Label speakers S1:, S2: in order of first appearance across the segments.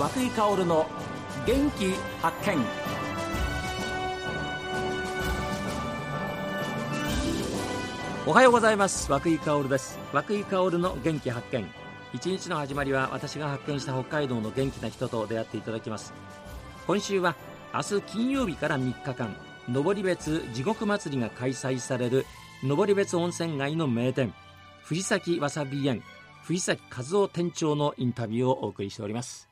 S1: 和久井薫の元気発見。おはようございます。和久井薫です。和久井薫の元気発見。一日の始まりは私が発見した北海道の元気な人と出会っていただきます。今週は明日金曜日から3日間登別地獄祭りが開催される登別温泉街の名店藤崎わさび園藤崎和夫店長のインタビューをお送りしております。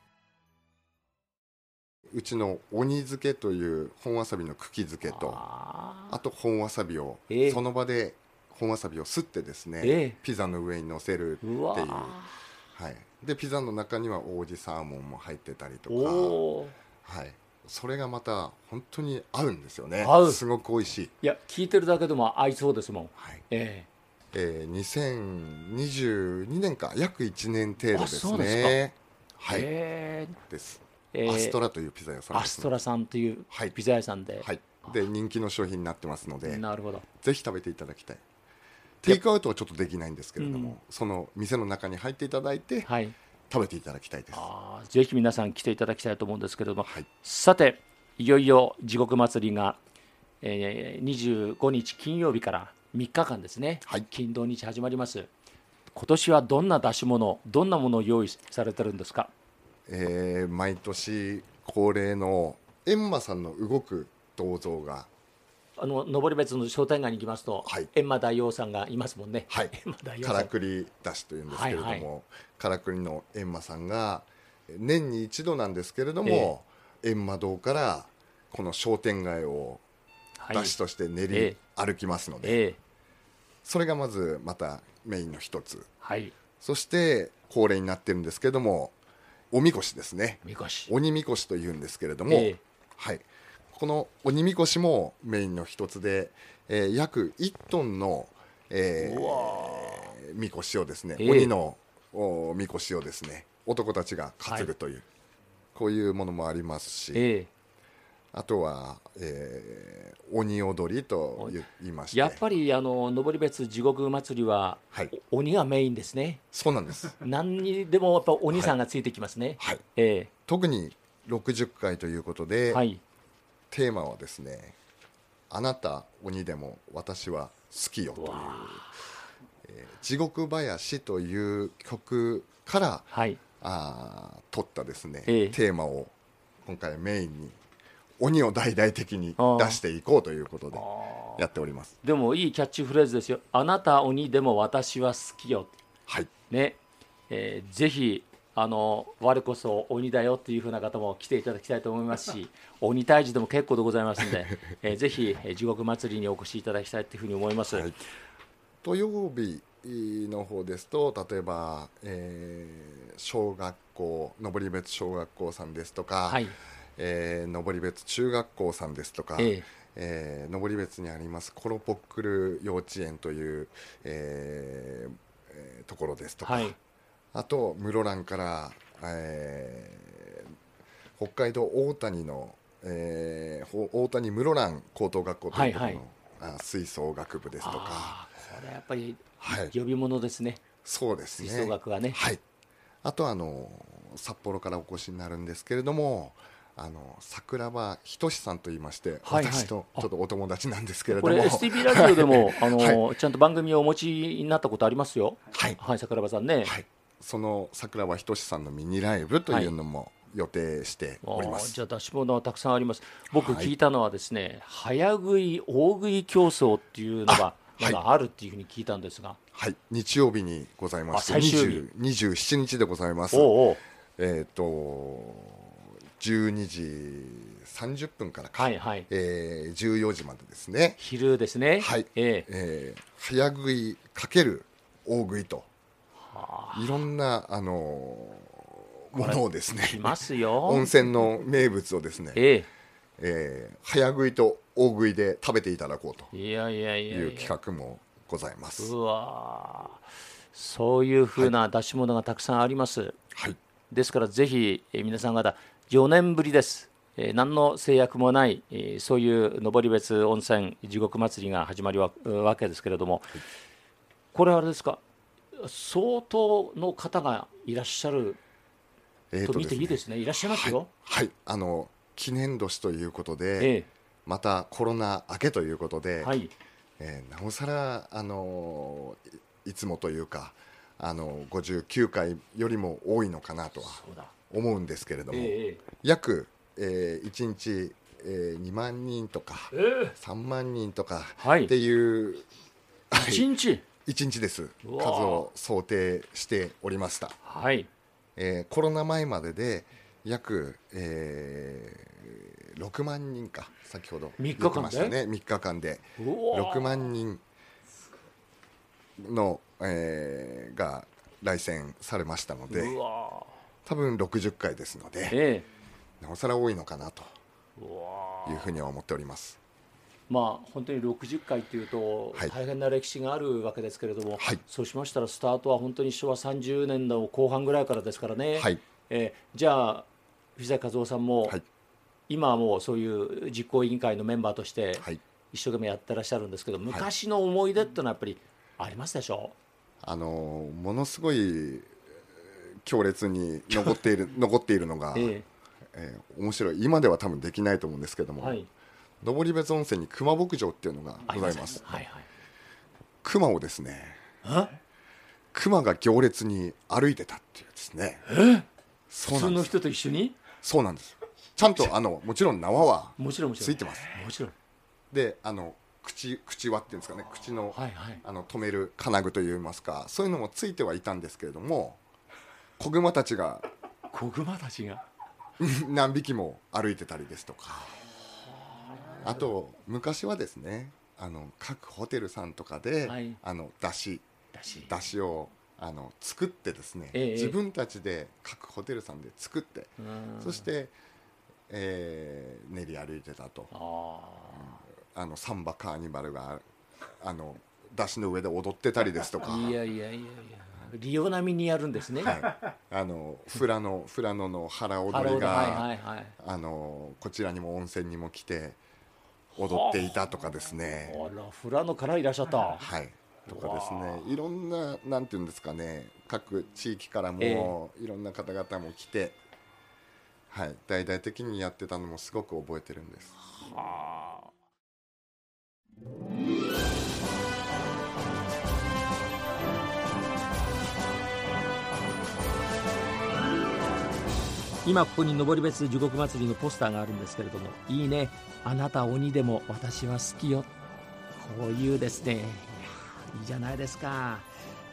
S2: うちの鬼漬けという本わさびの茎漬けとあと本わさびを、えー、その場で本わさびをすってですね、えー、ピザの上に乗せるっていう。はい、でピザの中には王子サーモンも入ってたりとか、はい、それがまた本当に合うんですよね。すごく美味しい。
S1: いや聞いてるだけでも合いそうですもん、はい。
S2: えーえー、2022年か。約1年程度ですね。はい、えー、ですえー、アストラというピザ屋さん
S1: アストラさんというピザ屋さんで、
S2: はい、で人気の商品になってますので
S1: なるほど。
S2: ぜひ食べていただきたい。テイクアウトはちょっとできないんですけれども、うん、その店の中に入っていただいて、はい、食べていただきたいです。
S1: ぜひ皆さん来ていただきたいと思うんですけれども、はい、さていよいよ地獄祭りが、えー、25日金曜日から3日間ですね、はい、金土日始まります。今年はどんな出し物どんなものを用意されてるんですか？
S2: えー、毎年恒例の閻魔さんの動く銅像が
S1: あの登別の商店街に行きますと、はい、閻魔大王さんがいますもんね。
S2: はい。からくり出しというんですけれども、はいはい、からくりの閻魔さんが年に一度なんですけれども、えー、閻魔堂からこの商店街を出しとして練り歩きますので、えー、それがまずまたメインの一つ。はい。そして恒例になってるんですけれども、おみこしですね。鬼みこしというんですけれども、えー、はい、この鬼みこしもメインの一つで、えー、約1トンの、えー、みこしをですね、えー、鬼のおみこしをですね男たちが担ぐという、はい、こういうものもありますし、えーあとは、えー、鬼踊りと言いまして。
S1: やっぱりあの登別地獄祭りは、はい、鬼がメインですね。
S2: そうなんです。
S1: 何にでもやっぱ鬼さんがついてきますね、はい、
S2: えー、特に60回ということで、はい、テーマはですね「あなた鬼でも私は好きよ」という「えー、地獄林」という曲から、はい、あ取ったですね、えー、テーマを今回メインに鬼を大々的に出していこうということでやっております。
S1: でもいいキャッチフレーズですよ。あなた鬼でも私は好きよ。はい。ね、えー、ぜひあの我こそ鬼だよっていうふうな方も来ていただきたいと思いますし 鬼退治でも結構でございますので、えー、ぜひ地獄祭りにお越しいただきたいというふうに思います、はい、
S2: 土曜日の方ですと例えば、えー、小学校登別小学校さんですとか、はいえー、登別中学校さんですとか、ええ。えー、登別にありますコロポックル幼稚園という、えー、ところですとか、はい、あと室蘭から、えー、北海道大谷の、えー、大谷室蘭高等学校というところの、はいはい、吹奏楽部ですとか。
S1: これやっぱり呼び物ですね、はい、
S2: そうです
S1: ね。吹奏楽はね。
S2: はい。あとあの札幌からお越しになるんですけれどもあの桜庭仁さんと言いまして、はいはい、私とちょっとお友達なんですけれども、これ
S1: STB ラジオでもあの、はい、ちゃんと番組をお持ちになったことありますよ。はい、はい、桜庭さんね。はい、
S2: その桜庭仁さんのミニライブというのも、予定しております。
S1: じゃあ出し物はたくさんあります。僕聞いたのはですね、早食い大食い競争っていうのがまだあるっていうふうに聞いたんですが。
S2: はい。日曜日にございまして27日。でございます。おえっ、ー、と12時30分からか、はいはい。えー、14時までですね。
S1: 昼ですね。
S2: はい、えーえー、早食いかける大食いと。いろんなあのー、ものをですね。
S1: 来ますよ。
S2: 温泉の名物をですね、えーえー、早食いと大食いで食べていただこうと。いう企画もございます。
S1: うわそういうふうな出し物がたくさんあります、はい、ですからぜひ皆さん方4年ぶりです。えー、何の制約もない、えー、そういう登別温泉地獄祭りが始まりわわけですけれども、これはあれですか？相当の方がいらっしゃるえーと見ていいですね。いらっしゃいますよ。
S2: はい、はい、あの記念年ということで、えー、またコロナ明けということで、はい、え。ー、なおさらあのいつもというかあの59回よりも多いのかなとは思うんですけれども、えー、約、えー、1日、えー、2万人とか、えー、3万人とかっていう、
S1: はい、1日、
S2: 1日です。数を想定しておりました、はい。えー、コロナ前までで約、えー、6万人か先ほど
S1: 言ってました
S2: ね。3日間で？6万人の、えー、が来選されましたので多分60回ですので、えー、なおさら多いのかなというふうには思っております。
S1: まあ、本当に60回というと大変な歴史があるわけですけれども、はい、そうしましたらスタートは本当に昭和30年の後半ぐらいからですからね、はい、えー、じゃあ藤崎和夫さんも、はい、今はもうそういう実行委員会のメンバーとして一生懸命やってらっしゃるんですけど、昔の思い出っていうのはやっぱりありますでしょ
S2: う、あのものすごい強烈に残っている 残っているのが、えーえー、面白い。今では多分できないと思うんですけども、はい、登別温泉に熊牧場っていうのがございます。はいはい、熊をですね熊が行列に歩いてたっていうですね。
S1: 普通の人と一緒に？
S2: そうなんです。ちゃんとあのもちろん縄はついてます。
S1: もちろん。
S2: であの口口輪っていうんですかね。口のはいはい、あの止める金具といいますかそういうのもついてはいたんですけれども子熊たちが
S1: 子熊たちが？
S2: 何匹も歩いてたりですとか。あ。と昔はですねあの各ホテルさんとかで、はい、あのだしだしをあの作ってですね、ええ、自分たちで各ホテルさんで作ってそして、えー、練り歩いてたと。あ,、のサンバカーニバルがあのだしの上で踊ってたりですとか。
S1: いやいやいやいや。リオ並みにやるんですね、はい、
S2: あの富良野富良野の腹踊りが、はいはいはい、あのこちらにも温泉にも来て踊っていたとかですね。
S1: あら富良野からいらっしゃった。
S2: はい。とかですね。いろんななんていうんですかね。各地域からもいろんな方々も来て、はい、大々的にやってたのもすごく覚えてるんです。はあ
S1: 今ここに登別地獄祭りのポスターがあるんですけれどもいいね。あなた鬼でも私は好きよ。こういうですね。いいじゃないですか。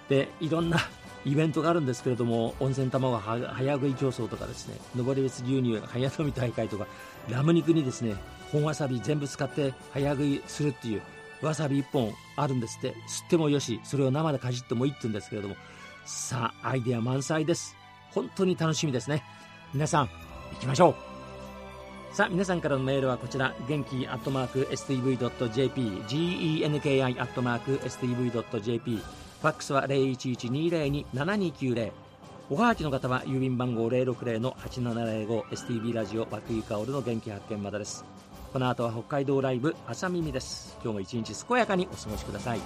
S1: でいろんなイベントがあるんですけれども温泉卵早食い競争とかですね登別牛乳早飲み大会とかラム肉にですね本わさび全部使って早食いするっていうわさび1本あるんですって。吸ってもよしそれを生でかじってもいいって言うんですけれども。さあアイデア満載です。本当に楽しみですね。皆さん行きましょう。さあ皆さんからのメールはこちら元気アットマーク STV.jp genki アットマーク STV.jp ファックスは0112027290おはがきの方は郵便番号060-8705 STB ラジオ爆井香るの元気発見までです。この後は北海道ライブ朝耳です。今日も一日健やかにお過ごしください。